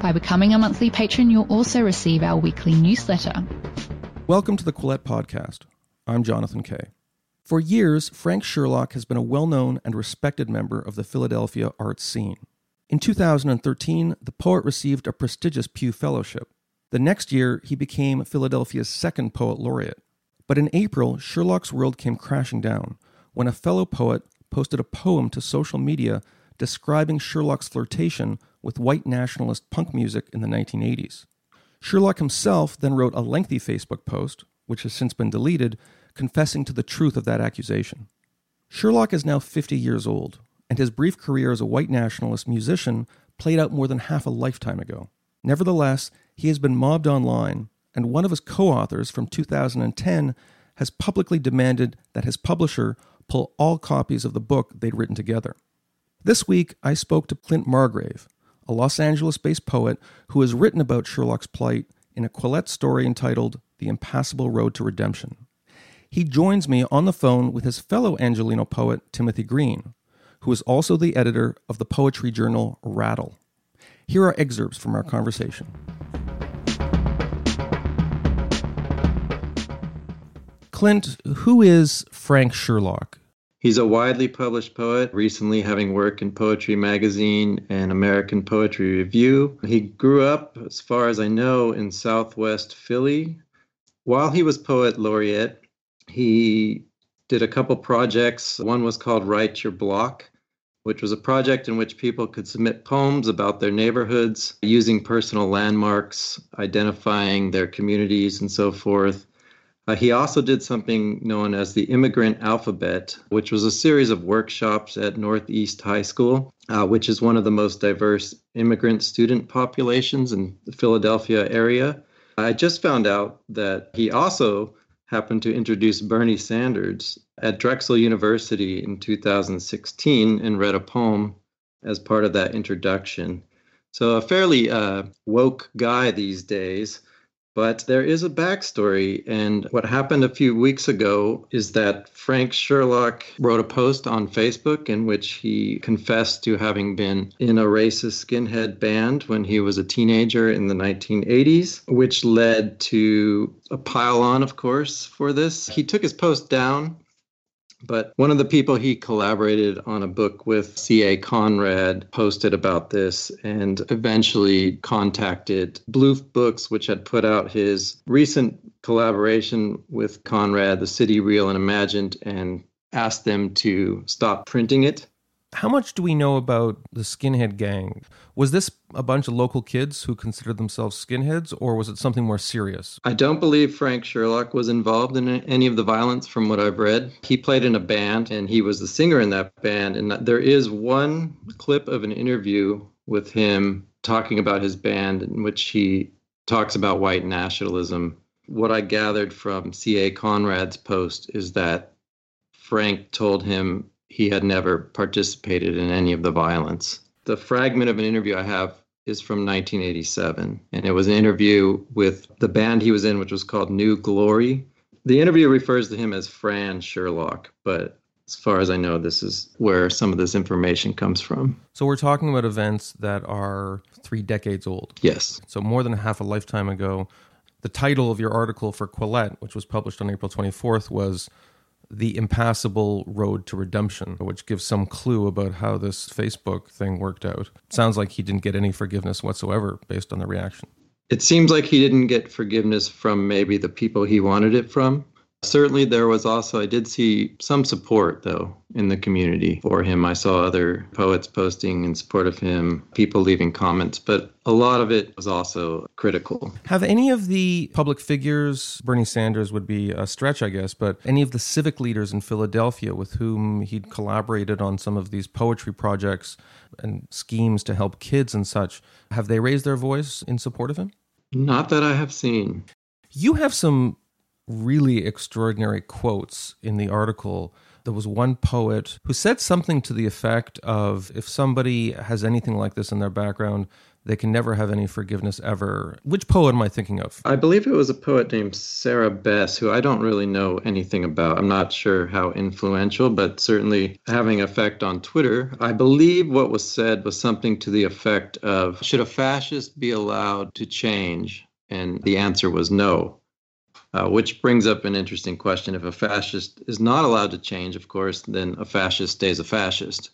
By becoming a monthly patron, you'll also receive our weekly newsletter. Welcome to the Quillette Podcast. I'm Jonathan Kay. For years, Frank Sherlock has been a well known and respected member of the Philadelphia art scene. In 2013, the poet received a prestigious Pew Fellowship. The next year, he became Philadelphia's second poet laureate. But in April, Sherlock's world came crashing down when a fellow poet posted a poem to social media describing Sherlock's flirtation with white nationalist punk music in the 1980s. Sherlock himself then wrote a lengthy Facebook post, which has since been deleted, confessing to the truth of that accusation. Sherlock is now 50 years old, and his brief career as a white nationalist musician played out more than half a lifetime ago. Nevertheless, he has been mobbed online, and one of his co authors from 2010 has publicly demanded that his publisher pull all copies of the book they'd written together. This week, I spoke to Clint Margrave, a Los Angeles based poet who has written about Sherlock's plight in a Quillette story entitled The Impassable Road to Redemption. He joins me on the phone with his fellow Angelino poet, Timothy Green, who is also the editor of the poetry journal Rattle. Here are excerpts from our conversation. Clint, who is Frank Sherlock? He's a widely published poet, recently having worked in Poetry Magazine and American Poetry Review. He grew up, as far as I know, in southwest Philly. While he was poet laureate, he did a couple projects. One was called Write Your Block, which was a project in which people could submit poems about their neighborhoods using personal landmarks, identifying their communities, and so forth. Uh, he also did something known as the Immigrant Alphabet, which was a series of workshops at Northeast High School, uh, which is one of the most diverse immigrant student populations in the Philadelphia area. I just found out that he also happened to introduce Bernie Sanders at Drexel University in 2016 and read a poem as part of that introduction. So, a fairly uh, woke guy these days. But there is a backstory. And what happened a few weeks ago is that Frank Sherlock wrote a post on Facebook in which he confessed to having been in a racist skinhead band when he was a teenager in the 1980s, which led to a pile on, of course, for this. He took his post down but one of the people he collaborated on a book with, C.A. Conrad, posted about this and eventually contacted Bloof Books, which had put out his recent collaboration with Conrad, The City Real and Imagined, and asked them to stop printing it how much do we know about the skinhead gang? Was this a bunch of local kids who considered themselves skinheads, or was it something more serious? I don't believe Frank Sherlock was involved in any of the violence from what I've read. He played in a band and he was the singer in that band. And there is one clip of an interview with him talking about his band in which he talks about white nationalism. What I gathered from C.A. Conrad's post is that Frank told him he had never participated in any of the violence. The fragment of an interview I have is from 1987, and it was an interview with the band he was in, which was called New Glory. The interview refers to him as Fran Sherlock, but as far as I know, this is where some of this information comes from. So we're talking about events that are three decades old. Yes. So more than half a lifetime ago. The title of your article for Quillette, which was published on April 24th, was the impassable road to redemption, which gives some clue about how this Facebook thing worked out. sounds like he didn't get any forgiveness whatsoever based on the reaction. It seems like he didn't get forgiveness from maybe the people he wanted it from. Certainly, there was also, I did see some support, though, in the community for him. I saw other poets posting in support of him, people leaving comments, but a lot of it was also critical. Have any of the public figures, Bernie Sanders would be a stretch, I guess, but any of the civic leaders in Philadelphia with whom he'd collaborated on some of these poetry projects and schemes to help kids and such, have they raised their voice in support of him? Not that I have seen. You have some really extraordinary quotes in the article. There was one poet who said something to the effect of if somebody has anything like this in their background, they can never have any forgiveness ever. Which poet am I thinking of? I believe it was a poet named Sarah Bess, who I don't really know anything about. I'm not sure how influential, but certainly having effect on Twitter. I believe what was said was something to the effect of Should a fascist be allowed to change? And the answer was no. Uh, which brings up an interesting question. If a fascist is not allowed to change, of course, then a fascist stays a fascist.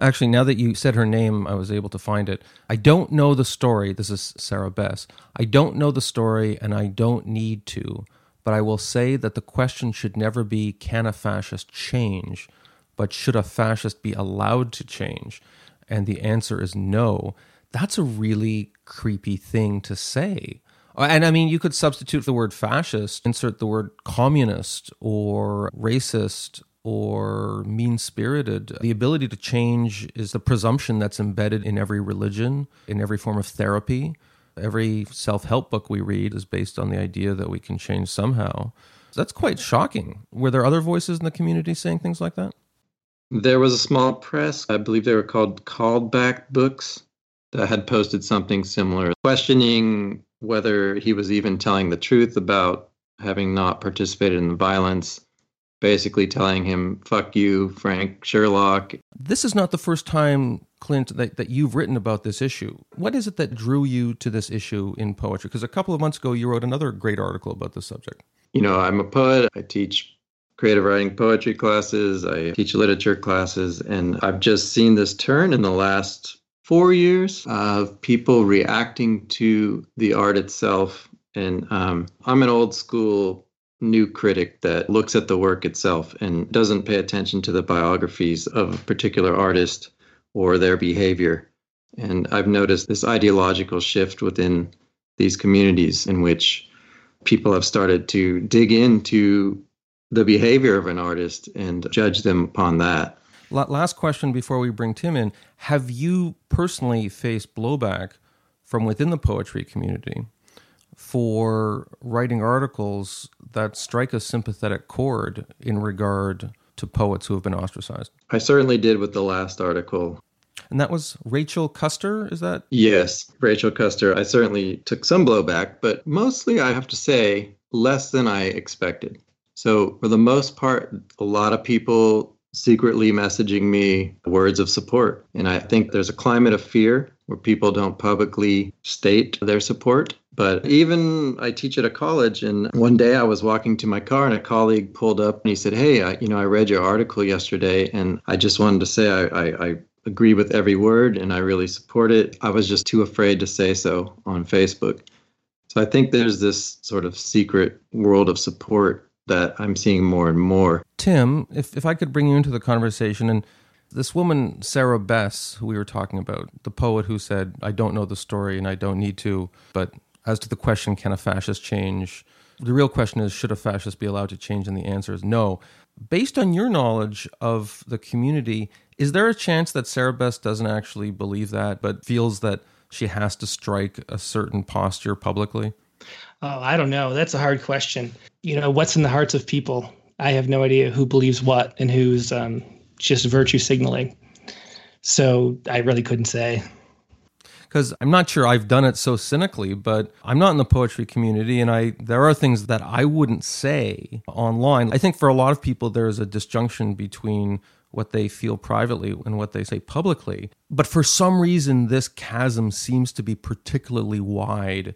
Actually, now that you said her name, I was able to find it. I don't know the story. This is Sarah Bess. I don't know the story, and I don't need to, but I will say that the question should never be can a fascist change, but should a fascist be allowed to change? And the answer is no. That's a really creepy thing to say. Uh, and I mean, you could substitute the word fascist, insert the word communist or racist or mean spirited. The ability to change is the presumption that's embedded in every religion, in every form of therapy. Every self help book we read is based on the idea that we can change somehow. That's quite shocking. Were there other voices in the community saying things like that? There was a small press, I believe they were called Called Back Books, that had posted something similar, questioning whether he was even telling the truth about having not participated in the violence basically telling him, fuck you, Frank Sherlock. This is not the first time, Clint, that, that you've written about this issue. What is it that drew you to this issue in poetry? Because a couple of months ago, you wrote another great article about this subject. You know, I'm a poet. I teach creative writing poetry classes, I teach literature classes, and I've just seen this turn in the last four years of people reacting to the art itself. And um, I'm an old school new critic that looks at the work itself and doesn't pay attention to the biographies of a particular artist or their behavior. And I've noticed this ideological shift within these communities in which people have started to dig into the behavior of an artist and judge them upon that. Last question before we bring Tim in. Have you personally faced blowback from within the poetry community for writing articles that strike a sympathetic chord in regard to poets who have been ostracized? I certainly did with the last article. And that was Rachel Custer, is that? Yes, Rachel Custer. I certainly took some blowback, but mostly I have to say less than I expected. So, for the most part, a lot of people secretly messaging me words of support. And I think there's a climate of fear where people don't publicly state their support. But even I teach at a college, and one day I was walking to my car, and a colleague pulled up and he said, "Hey, I, you know, I read your article yesterday, and I just wanted to say I, I, I agree with every word, and I really support it. I was just too afraid to say so on Facebook." So I think there's this sort of secret world of support that I'm seeing more and more. Tim, if if I could bring you into the conversation and this woman, Sarah Bess, who we were talking about, the poet who said, I don't know the story and I don't need to, but as to the question, can a fascist change? The real question is, should a fascist be allowed to change? And the answer is no. Based on your knowledge of the community, is there a chance that Sarah Bess doesn't actually believe that, but feels that she has to strike a certain posture publicly? Oh, I don't know. That's a hard question. You know, what's in the hearts of people? I have no idea who believes what and who's um, just virtue signaling. So I really couldn't say because I'm not sure I've done it so cynically, but I'm not in the poetry community and I there are things that I wouldn't say online. I think for a lot of people there's a disjunction between what they feel privately and what they say publicly. But for some reason this chasm seems to be particularly wide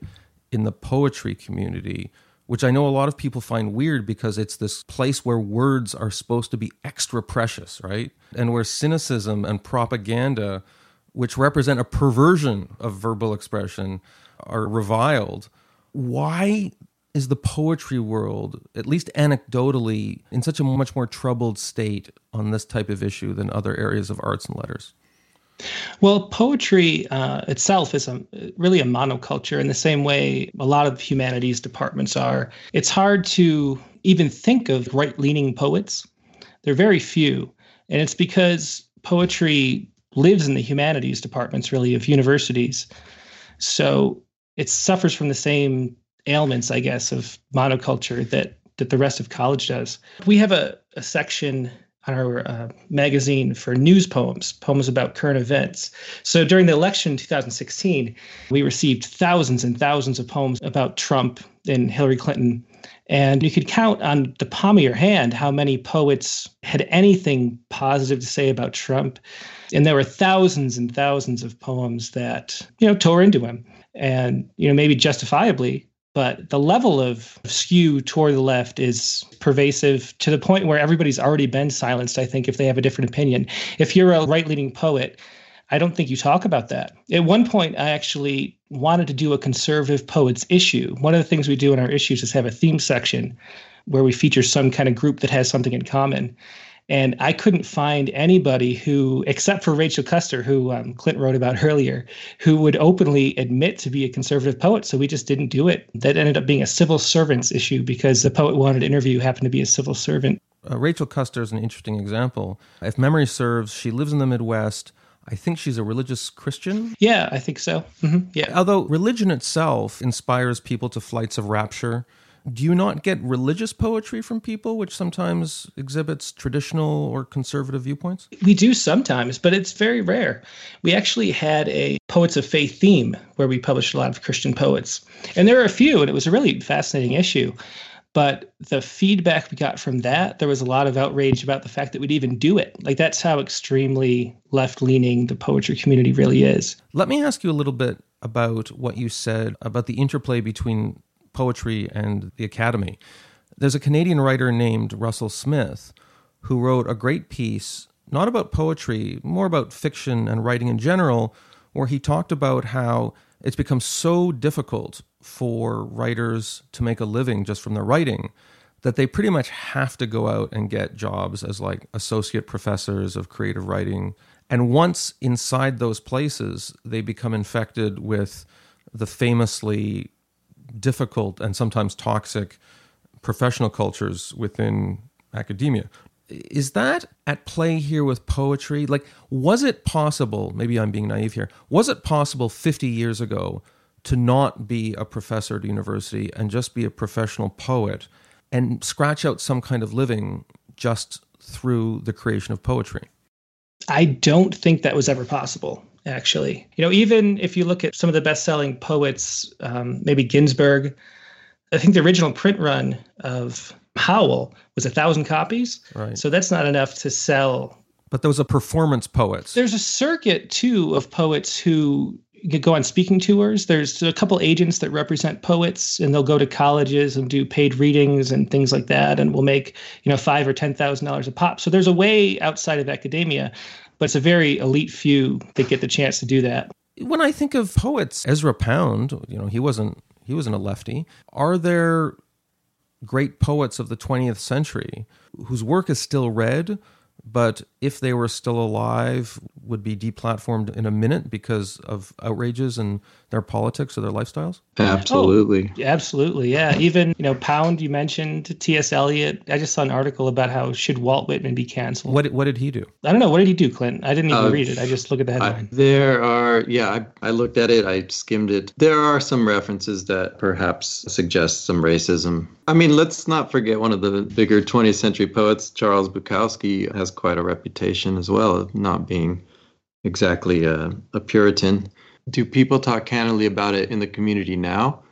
in the poetry community which I know a lot of people find weird because it's this place where words are supposed to be extra precious, right? And where cynicism and propaganda which represent a perversion of verbal expression, are reviled. Why is the poetry world, at least anecdotally, in such a much more troubled state on this type of issue than other areas of arts and letters? Well, poetry uh, itself is a, really a monoculture in the same way a lot of humanities departments are. It's hard to even think of right leaning poets, there are very few. And it's because poetry lives in the humanities departments, really, of universities. So it suffers from the same ailments, I guess, of monoculture that that the rest of college does. We have a, a section on our uh, magazine for news poems, poems about current events. So during the election in 2016, we received thousands and thousands of poems about Trump and Hillary Clinton. And you could count on the palm of your hand how many poets had anything positive to say about Trump. And there were thousands and thousands of poems that, you know, tore into him. And, you know, maybe justifiably, but the level of skew toward the left is pervasive to the point where everybody's already been silenced, I think, if they have a different opinion. If you're a right leaning poet, I don't think you talk about that. At one point, I actually wanted to do a conservative poets issue. One of the things we do in our issues is have a theme section where we feature some kind of group that has something in common. And I couldn't find anybody who, except for Rachel Custer, who um, Clint wrote about earlier, who would openly admit to be a conservative poet. So we just didn't do it. That ended up being a civil servants issue because the poet wanted to interview happened to be a civil servant. Uh, Rachel Custer is an interesting example. If memory serves, she lives in the Midwest. I think she's a religious Christian. Yeah, I think so. Mm-hmm. Yeah. Although religion itself inspires people to flights of rapture, do you not get religious poetry from people, which sometimes exhibits traditional or conservative viewpoints? We do sometimes, but it's very rare. We actually had a Poets of Faith theme where we published a lot of Christian poets. And there are a few, and it was a really fascinating issue. But the feedback we got from that, there was a lot of outrage about the fact that we'd even do it. Like, that's how extremely left leaning the poetry community really is. Let me ask you a little bit about what you said about the interplay between poetry and the Academy. There's a Canadian writer named Russell Smith who wrote a great piece, not about poetry, more about fiction and writing in general, where he talked about how it's become so difficult for writers to make a living just from their writing that they pretty much have to go out and get jobs as like associate professors of creative writing. And once inside those places, they become infected with the famously difficult and sometimes toxic professional cultures within academia. Is that at play here with poetry? Like, was it possible, maybe I'm being naive here, was it possible 50 years ago to not be a professor at university and just be a professional poet and scratch out some kind of living just through the creation of poetry? I don't think that was ever possible actually. You know, even if you look at some of the best selling poets, um, maybe Ginsberg, I think the original print run of Howl was a thousand copies. Right. So that's not enough to sell. But those are performance poets. There's a circuit too of poets who go on speaking tours. There's a couple agents that represent poets, and they'll go to colleges and do paid readings and things like that, and will make you know five or ten thousand dollars a pop. So there's a way outside of academia but it's a very elite few that get the chance to do that. When I think of poets, Ezra Pound, you know, he wasn't he wasn't a lefty. Are there great poets of the 20th century whose work is still read, but if they were still alive, would be deplatformed in a minute because of outrages and their politics or their lifestyles? Absolutely. Oh, absolutely. Yeah. Even, you know, Pound, you mentioned T.S. Eliot. I just saw an article about how should Walt Whitman be canceled. What, what did he do? I don't know. What did he do, Clint? I didn't even uh, read it. I just look at the headline. I, there are, yeah, I, I looked at it. I skimmed it. There are some references that perhaps suggest some racism. I mean, let's not forget one of the bigger 20th century poets, Charles Bukowski, has quite a reputation as well of not being exactly a, a Puritan. Do people talk candidly about it in the community now?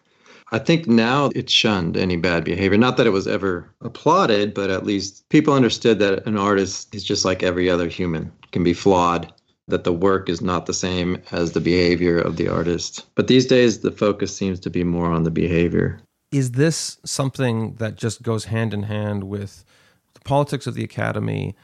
I think now it's shunned any bad behavior. Not that it was ever applauded, but at least people understood that an artist is just like every other human, can be flawed, that the work is not the same as the behavior of the artist. But these days, the focus seems to be more on the behavior. Is this something that just goes hand in hand with the politics of the academy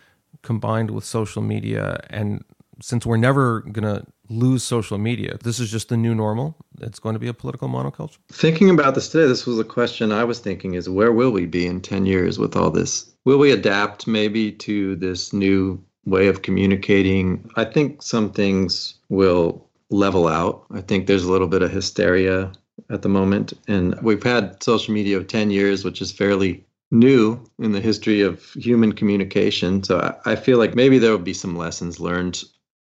combined with social media and since we're never going to lose social media, this is just the new normal. It's going to be a political monoculture. Thinking about this today, this was a question I was thinking is where will we be in 10 years with all this? Will we adapt maybe to this new way of communicating? I think some things will level out. I think there's a little bit of hysteria at the moment. And we've had social media of 10 years, which is fairly new in the history of human communication. So I, feel like maybe there will be some lessons learned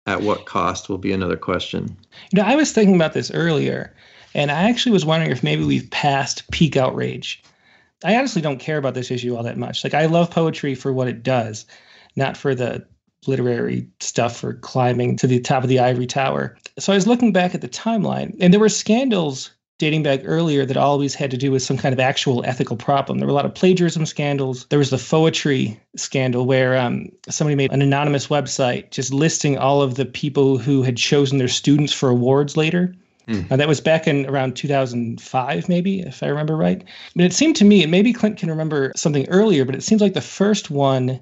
at what cost will be another question. You know, I was thinking about this earlier, And I actually was wondering if maybe we've passed peak outrage. I honestly don't care about this issue all that much. Like, I love poetry for what it does, not for the literary stuff for climbing to the top of the ivory tower. So I was looking back at the timeline, and there were scandals dating back earlier that always had to do with some kind of actual ethical problem. There were a lot of plagiarism scandals. There was the poetry scandal where um, somebody made an anonymous website just listing all of the people who had chosen their students for awards later. Mm. that was back in around 2005, maybe, if I remember right. But it seemed to me, and maybe Clint can remember something earlier, but it seems like the first one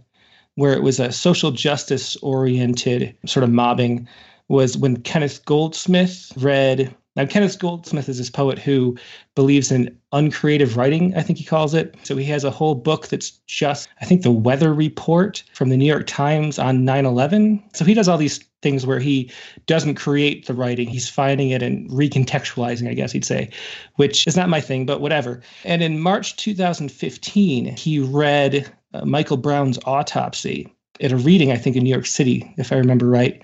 where it was a social justice oriented sort of mobbing was when Kenneth Goldsmith read now, Kenneth Goldsmith is this poet who believes in uncreative writing, I think he calls it. So he has a whole book that's just, I think, the weather report from the New York Times on 9 11. So he does all these things where he doesn't create the writing, he's finding it and recontextualizing, I guess he'd say, which is not my thing, but whatever. And in March 2015, he read uh, Michael Brown's autopsy at a reading, I think, in New York City, if I remember right.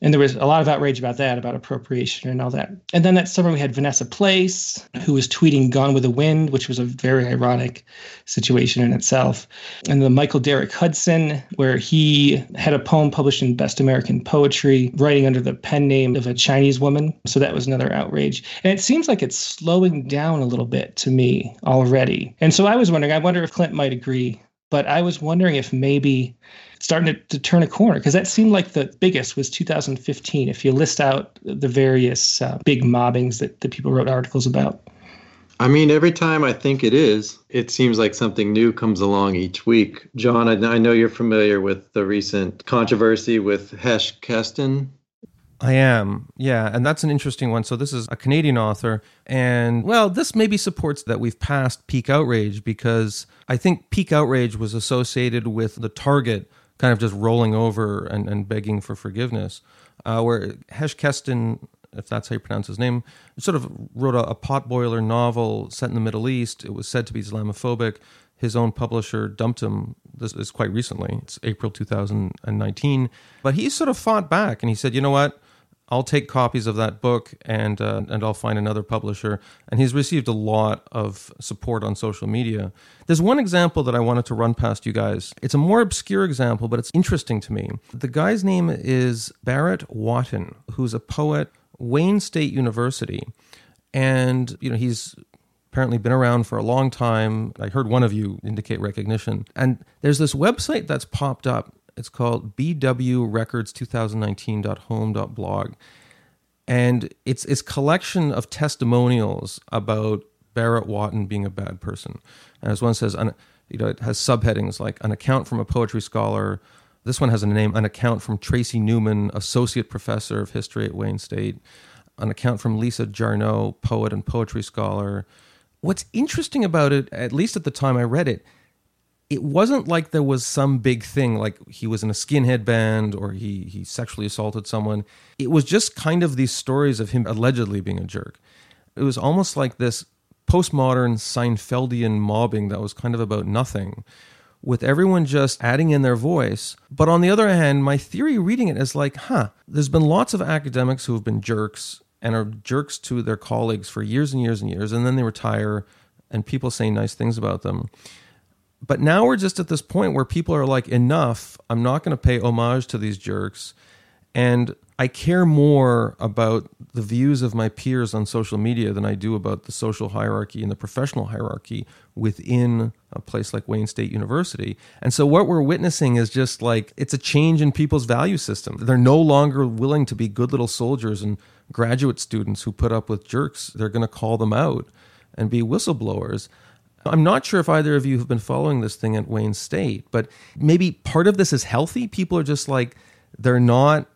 And there was a lot of outrage about that, about appropriation and all that. And then that summer we had Vanessa Place, who was tweeting Gone with the Wind, which was a very ironic situation in itself. And the Michael Derrick Hudson, where he had a poem published in Best American Poetry, writing under the pen name of a Chinese woman. So that was another outrage. And it seems like it's slowing down a little bit to me already. And so I was wondering, I wonder if Clint might agree, but I was wondering if maybe starting to, to turn a corner because that seemed like the biggest was 2015 if you list out the various uh, big mobbings that, that people wrote articles about I mean, every time I think it is, it seems like something new comes along each week. John, I, I know you're familiar with the recent controversy with Hesh Kestin. I am, yeah, and that's an interesting one. So this is a Canadian author, and well, this maybe supports that we've passed peak outrage because I think peak outrage was associated with the target kind of just rolling over and, and begging for forgiveness. Uh, where Hesh Kestin, if that's how you pronounce his name, sort of wrote a, a potboiler novel set in the Middle East. It was said to be Islamophobic. His own publisher dumped him. This is quite recently. It's April 2019. But he sort of fought back and he said, you know what? I'll take copies of that book and uh, and I'll find another publisher. And he's received a lot of support on social media. There's one example that I wanted to run past you guys. It's a more obscure example, but it's interesting to me. The guy's name is Barrett Watten, who's a poet, Wayne State University, and you know he's apparently been around for a long time. I heard one of you indicate recognition. And there's this website that's popped up it's called bwrecords2019.home.blog. And it's it's collection of testimonials about Barrett Watten being a bad person. And as one says, you know, it has subheadings like an account from a poetry scholar. This one has a name, an account from Tracy Neumann, associate professor of history at Wayne State. An account from Lisa Jarnot, poet and poetry scholar. What's interesting about it, at least at the time I read it, it wasn't like there was some big thing like he was in a skinhead band or he he sexually assaulted someone. It was just kind of these stories of him allegedly being a jerk. It was almost like this postmodern seinfeldian mobbing that was kind of about nothing with everyone just adding in their voice. But on the other hand my theory reading it is like huh there's been lots of academics who have been jerks and are jerks to their colleagues for years and years and years and then they retire and people say nice things about them but now we're just at this point where people are like, enough. I'm not going to pay homage to these jerks. And I care more about the views of my peers on social media than I do about the social hierarchy and the professional hierarchy within a place like Wayne State University. And so what we're witnessing is just like it's a change in people's value system. They're no longer willing to be good little soldiers and graduate students who put up with jerks. They're going to call them out and be whistleblowers. I'm not sure if either of you have been following this thing at Wayne State, but maybe part of this is healthy. People are just like, they're not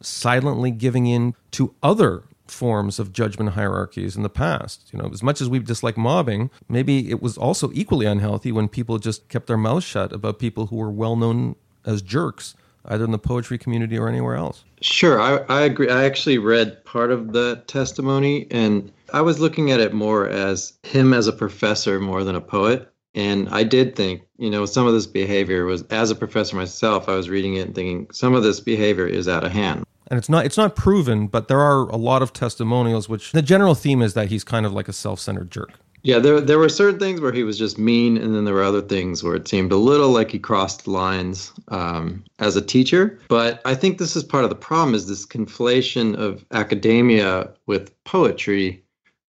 silently giving in to other forms of judgment hierarchies in the past. You know, as much as we dislike mobbing, maybe it was also equally unhealthy when people just kept their mouths shut about people who were well known as jerks, either in the poetry community or anywhere else. Sure, I, I agree. I actually read part of the testimony and I was looking at it more as him as a professor more than a poet. And I did think, you know, some of this behavior was, as a professor myself, I was reading it and thinking some of this behavior is out of hand. and it's not it's not proven, but there are a lot of testimonials which the general theme is that he's kind of like a self-centered jerk. Yeah, there there were certain things where he was just mean, and then there were other things where it seemed a little like he crossed lines um, as a teacher. But I think this is part of the problem: is this conflation of academia with poetry,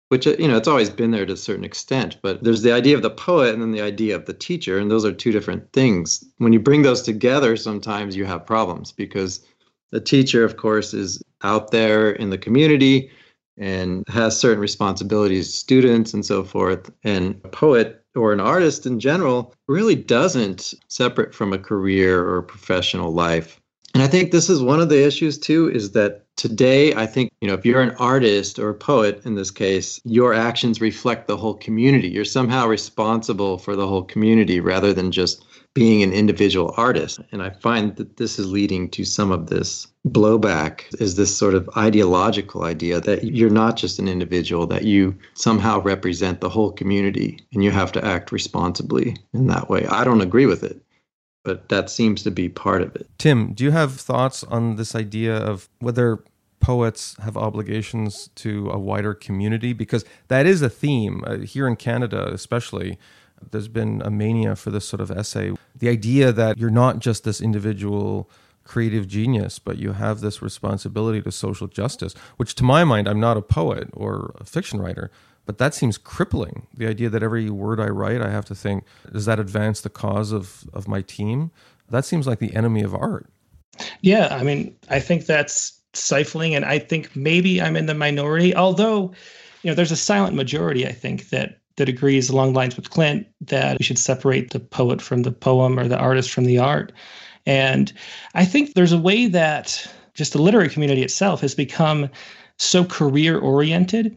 which you know it's always been there to a certain extent. But there's the idea of the poet, and then the idea of the teacher, and those are two different things. When you bring those together, sometimes you have problems because the teacher, of course, is out there in the community and has certain responsibilities students and so forth. And a poet or an artist in general really doesn't separate from a career or professional life. And i think this is one of the issues too is that today i think you know if you're an artist or a poet in this case your actions reflect the whole community. You're somehow responsible for the whole community rather than just being an individual artist. And I find that this is leading to some of this blowback is this sort of ideological idea that you're not just an individual, that you somehow represent the whole community and you have to act responsibly in that way. I don't agree with it, but that seems to be part of it. Tim, do you have thoughts on this idea of whether poets have obligations to a wider community? Because that is a theme uh, here in Canada, especially there's been a mania for this sort of essay. The idea that you're not just this individual creative genius, but you have this responsibility to social justice, which to my mind, I'm not a poet or a fiction writer, but that seems crippling. The idea that every word I write, I have to think, does that advance the cause of, of my team? That seems like the enemy of art. Yeah, I mean, I think that's stifling, and I think maybe I'm in the minority, although, you know, there's a silent majority, I think, that that agrees along lines with Clint that we should separate the poet from the poem or the artist from the art. And I think there's a way that just the literary community itself has become so career oriented.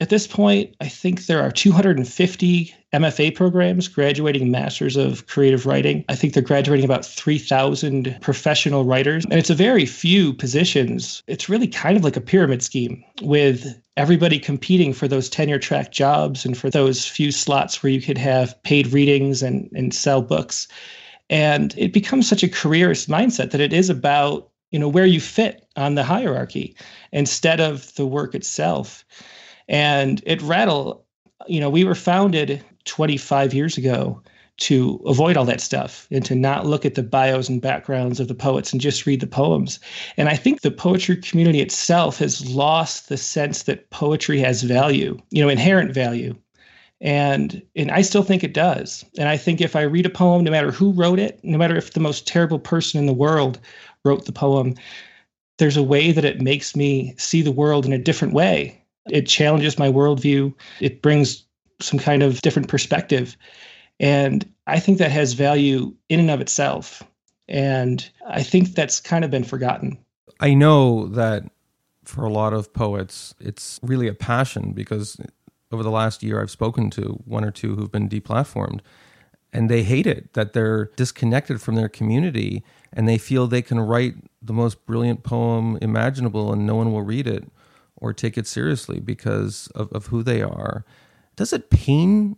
At this point, I think there are 250 MFA programs graduating Masters of Creative Writing. I think they're graduating about 3,000 professional writers. And it's a very few positions. It's really kind of like a pyramid scheme with everybody competing for those tenure track jobs and for those few slots where you could have paid readings and, and sell books. And it becomes such a careerist mindset that it is about you know where you fit on the hierarchy instead of the work itself and at rattle you know we were founded 25 years ago to avoid all that stuff and to not look at the bios and backgrounds of the poets and just read the poems. And I think the poetry community itself has lost the sense that poetry has value, you know, inherent value. And and I still think it does. And I think if I read a poem, no matter who wrote it, no matter if the most terrible person in the world wrote the poem, there's a way that it makes me see the world in a different way. It challenges my worldview. It brings some kind of different perspective. And I think that has value in and of itself. And I think that's kind of been forgotten. I know that for a lot of poets, it's really a passion because over the last year, I've spoken to one or two who've been deplatformed and they hate it that they're disconnected from their community and they feel they can write the most brilliant poem imaginable and no one will read it or take it seriously because of, of who they are. Does it pain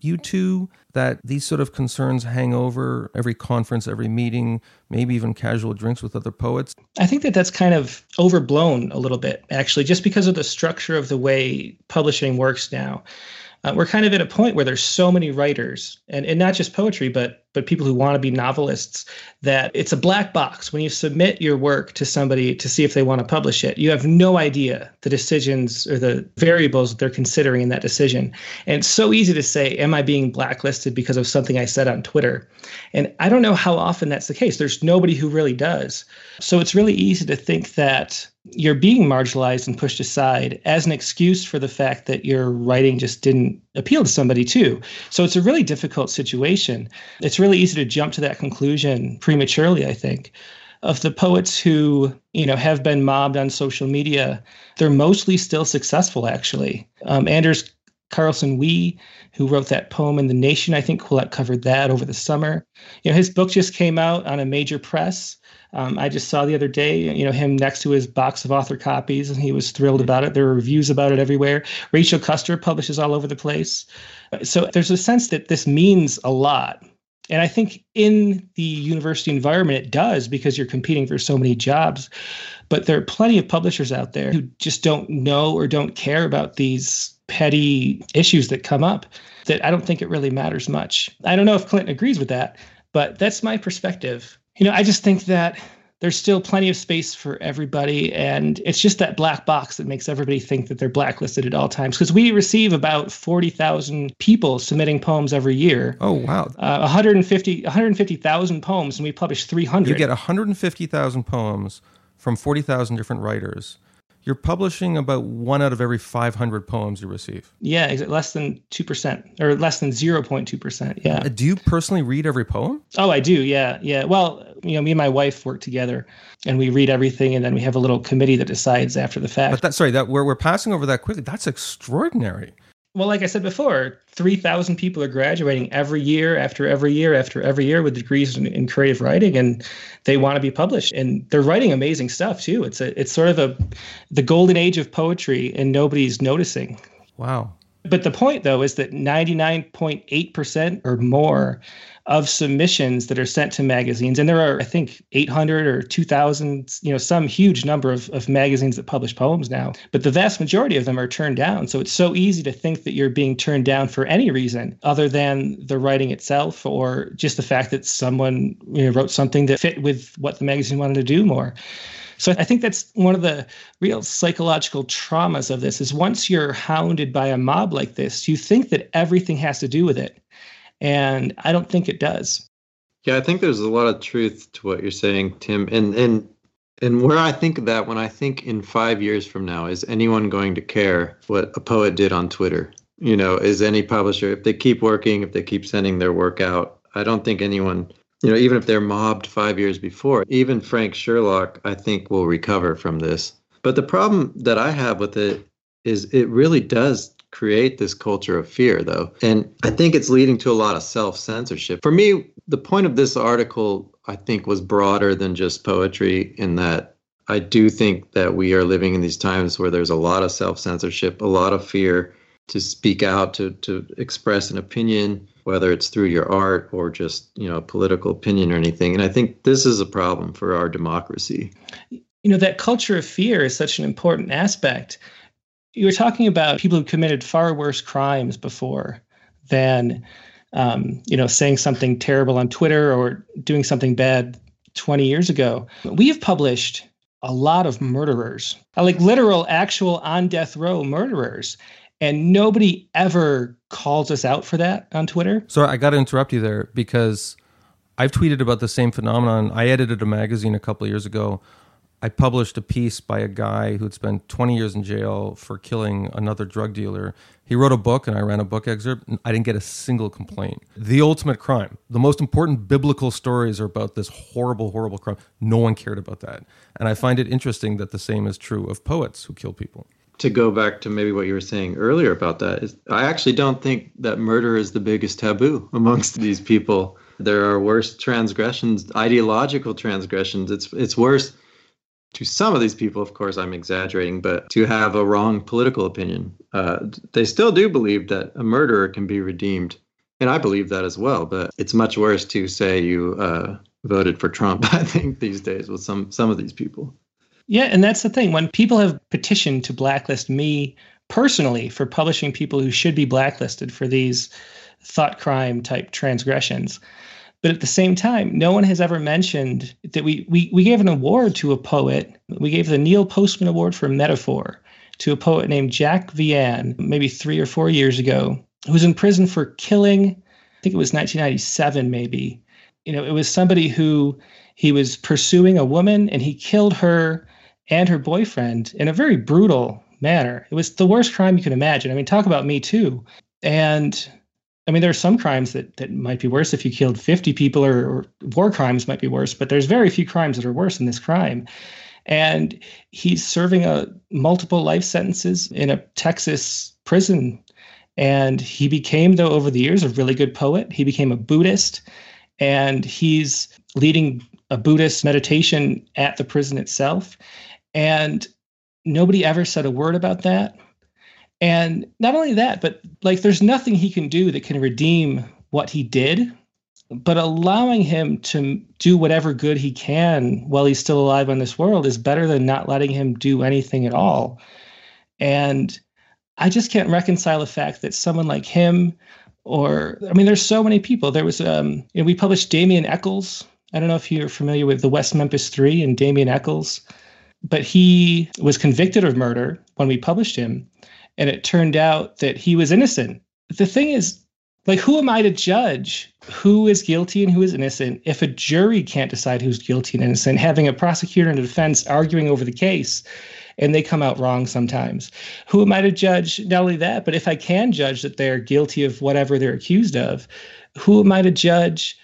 you two that these sort of concerns hang over every conference, every meeting, maybe even casual drinks with other poets? I think that that's kind of overblown a little bit, actually, just because of the structure of the way publishing works now uh, we're kind of at a point where there's so many writers and, and not just poetry but but people who want to be novelists that it's a black box. When you submit your work to somebody to see if they want to publish it you have no idea the decisions or the variables that they're considering in that decision. And it's so easy to say am i being blacklisted because of something i said on twitter? And i don't know how often that's the case. There's nobody who really does. So it's really easy to think that you're being marginalized and pushed aside as an excuse for the fact that your writing just didn't appeal to somebody too. So it's a really difficult situation. It's really easy to jump to that conclusion prematurely, I think. Of the poets who, you know, have been mobbed on social media, they're mostly still successful actually. Um, Anders Carlson Wee, who wrote that poem in the Nation, I think Quillette covered that over the summer. You know, his book just came out on a major press. Um, I just saw the other day, you know, him next to his box of author copies, and he was thrilled about it. There were reviews about it everywhere. Rachel Custer publishes all over the place. So there's a sense that this means a lot. And I think in the university environment, it does because you're competing for so many jobs. But there are plenty of publishers out there who just don't know or don't care about these petty issues that come up that I don't think it really matters much. I don't know if Clinton agrees with that, but that's my perspective. You know, I just think that there's still plenty of space for everybody. And it's just that black box that makes everybody think that they're blacklisted at all times. Because we receive about 40,000 people submitting poems every year. Oh, wow. Uh, 150 150,000 poems, and we publish 300. You get 150,000 poems from 40,000 different writers you're publishing about one out of every 500 poems you receive. Yeah, less than 2% or less than 0.2%. Yeah. Uh, do you personally read every poem? Oh, I do. Yeah. Yeah. Well, you know, me and my wife work together and we read everything and then we have a little committee that decides after the fact. But that, sorry, that we're, we're passing over that quickly. That's extraordinary well, like I said before, 3,000 people are graduating every year after every year after every year with degrees in, in, creative writing, and they want to be published. And they're writing amazing stuff too. It's a, it's sort of a, the golden age of poetry, and nobody's noticing. Wow. But the point, though, is that 99.8% or more of submissions that are sent to magazines and there are i think 800 or 2000 you know some huge number of, of magazines that publish poems now but the vast majority of them are turned down. So it's so easy to think that you're being turned down for any reason other than the writing itself or just the fact that someone you know, wrote something that fit with what the magazine wanted to do more so I think that's one of the real psychological traumas of this is once you're hounded by a mob like this, you think that everything has to do with it. And I don't think it does. Yeah, I think there's a lot of truth to what you're saying, Tim. And and and where I think of that when I think in five years from now, is anyone going to care what a poet did on Twitter? You know, is any publisher, if they keep working, if they keep sending their work out, I don't think anyone, you know, even if they're mobbed five years before, even Frank Sherlock, I think will recover from this. But the problem that I have with it is it really does create this culture of fear, though. And I think it's leading to a lot of self censorship. For me, the point of this article, I think, was broader than just poetry, in that I do think that we are living in these times where there's a lot of self censorship, a lot of fear to speak out, to, to express an opinion, whether it's through your art or just, you know, political opinion or anything. And I think this is a problem for our democracy. You know, that culture of fear is such an important aspect you were talking about people who committed far worse crimes before than um, you know saying something terrible on Twitter or doing something bad 20 years ago. We have published a lot of murderers, like literal, actual on death row murderers. And nobody ever calls us out for that on Twitter. So I got to interrupt you there because I've tweeted about the same phenomenon. I edited a magazine a couple years ago I published a piece by a guy who'd spent 20 years in jail for killing another drug dealer. He wrote a book and I ran a book excerpt. I didn't get a single complaint. The ultimate crime. The most important biblical stories are about this horrible, horrible crime. No one cared about that. And I find it interesting that the same is true of poets who kill people. To go back to maybe what you were saying earlier about that, is I actually don't think that murder is the biggest taboo amongst these people. There are worse transgressions, ideological transgressions. It's it's worse to some of these people, of course, I'm exaggerating, but to have a wrong political opinion. Uh, they still do believe that a murderer can be redeemed. And I believe that as well. But it's much worse to say you uh, voted for Trump, I think, these days with some, some of these people. Yeah. And that's the thing. When people have petitioned to blacklist me personally for publishing people who should be blacklisted for these thought crime type transgressions, but at the same time, no one has ever mentioned that we, we, we gave an award to a poet. We gave the Neil Postman Award for Metaphor to a poet named Jack Vian, maybe three or four years ago, who was in prison for killing, I think it was 1997, maybe. You know, it was somebody who he was pursuing a woman and he killed her and her boyfriend in a very brutal manner. It was the worst crime you can imagine. I mean, talk about me too. And I mean, there are some crimes that, that might be worse if you killed 50 people, or, or, war crimes might be worse, but there's very few crimes that are worse than this crime. And he's serving a multiple life sentences in a Texas prison. And he became, though, over the years, a really good poet. He became a Buddhist, and he's leading a Buddhist meditation at the prison itself. And nobody ever said a word about that. And not only that, but like there's nothing he can do that can redeem what he did. but allowing him to do whatever good he can while he's still alive on this world is better than not letting him do anything at all. And I just can't reconcile the fact that someone like him, or I mean, there's so many people. There was, um, you know, we published Damien Echols. I don't know if you're familiar with the West Memphis Three and Damien Echols, but he was convicted of murder when we published him, and it turned out that he was innocent. The thing is, like, who am I to judge who is guilty and who is innocent if a jury can't decide who's guilty and innocent, having a prosecutor and a defense arguing over the case? and they come out wrong sometimes. Who am I to judge not only that, but if I can judge that they're guilty of whatever they're accused of, who am I to judge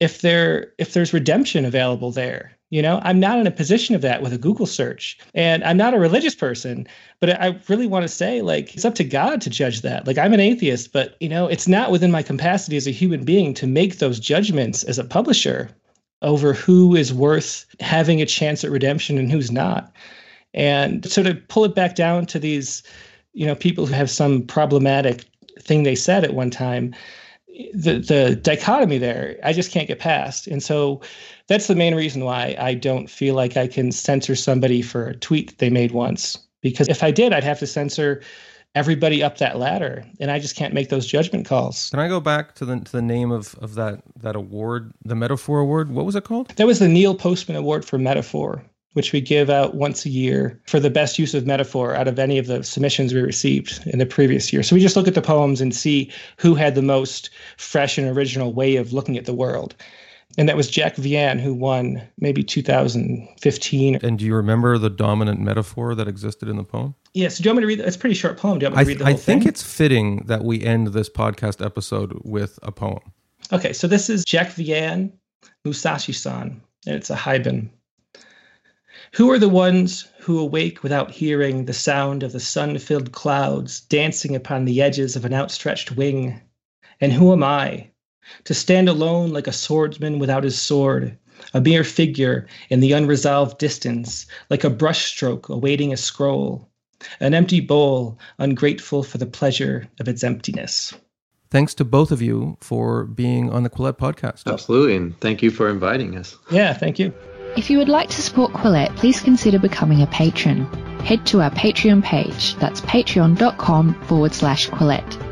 if there if there's redemption available there? You know, I'm not in a position of that with a Google search. And I'm not a religious person, but I really want to say, like, it's up to God to judge that. Like, I'm an atheist, but, you know, it's not within my capacity as a human being to make those judgments as a publisher over who is worth having a chance at redemption and who's not. And so to pull it back down to these, you know, people who have some problematic thing they said at one time, the the dichotomy there, I just can't get past. And so that's the main reason why I don't feel like I can censor somebody for a tweet they made once. Because if I did, I'd have to censor everybody up that ladder and i just can't make those judgment calls can i go back to the to the name of of that that award the metaphor award what was it called that was the neil postman award for metaphor which we give out once a year for the best use of metaphor out of any of the submissions we received in the previous year. So we just look at the poems and see who had the most fresh and original way of looking at the world. And that was Jack Vian who won maybe 2015. And do you remember the dominant metaphor that existed in the poem? Yes. do you want me to read? It's a pretty short poem. Do you want me to read the I, whole I think thing? it's fitting that we end this podcast episode with a poem. Okay, so this is Jack Vian, Musashi-san, and it's a haibun. Who are the ones who awake without hearing the sound of the sun filled clouds dancing upon the edges of an outstretched wing? And who am I? To stand alone like a swordsman without his sword, a mere figure in the unresolved distance, like a brushstroke awaiting a scroll, an empty bowl, ungrateful for the pleasure of its emptiness. Thanks to both of you for being on the Quillette podcast. Absolutely. And thank you for inviting us. Yeah, thank you. If you would like to support Quillette, please consider becoming a patron. Head to our Patreon page, that's patreon.com forward slash Quillette.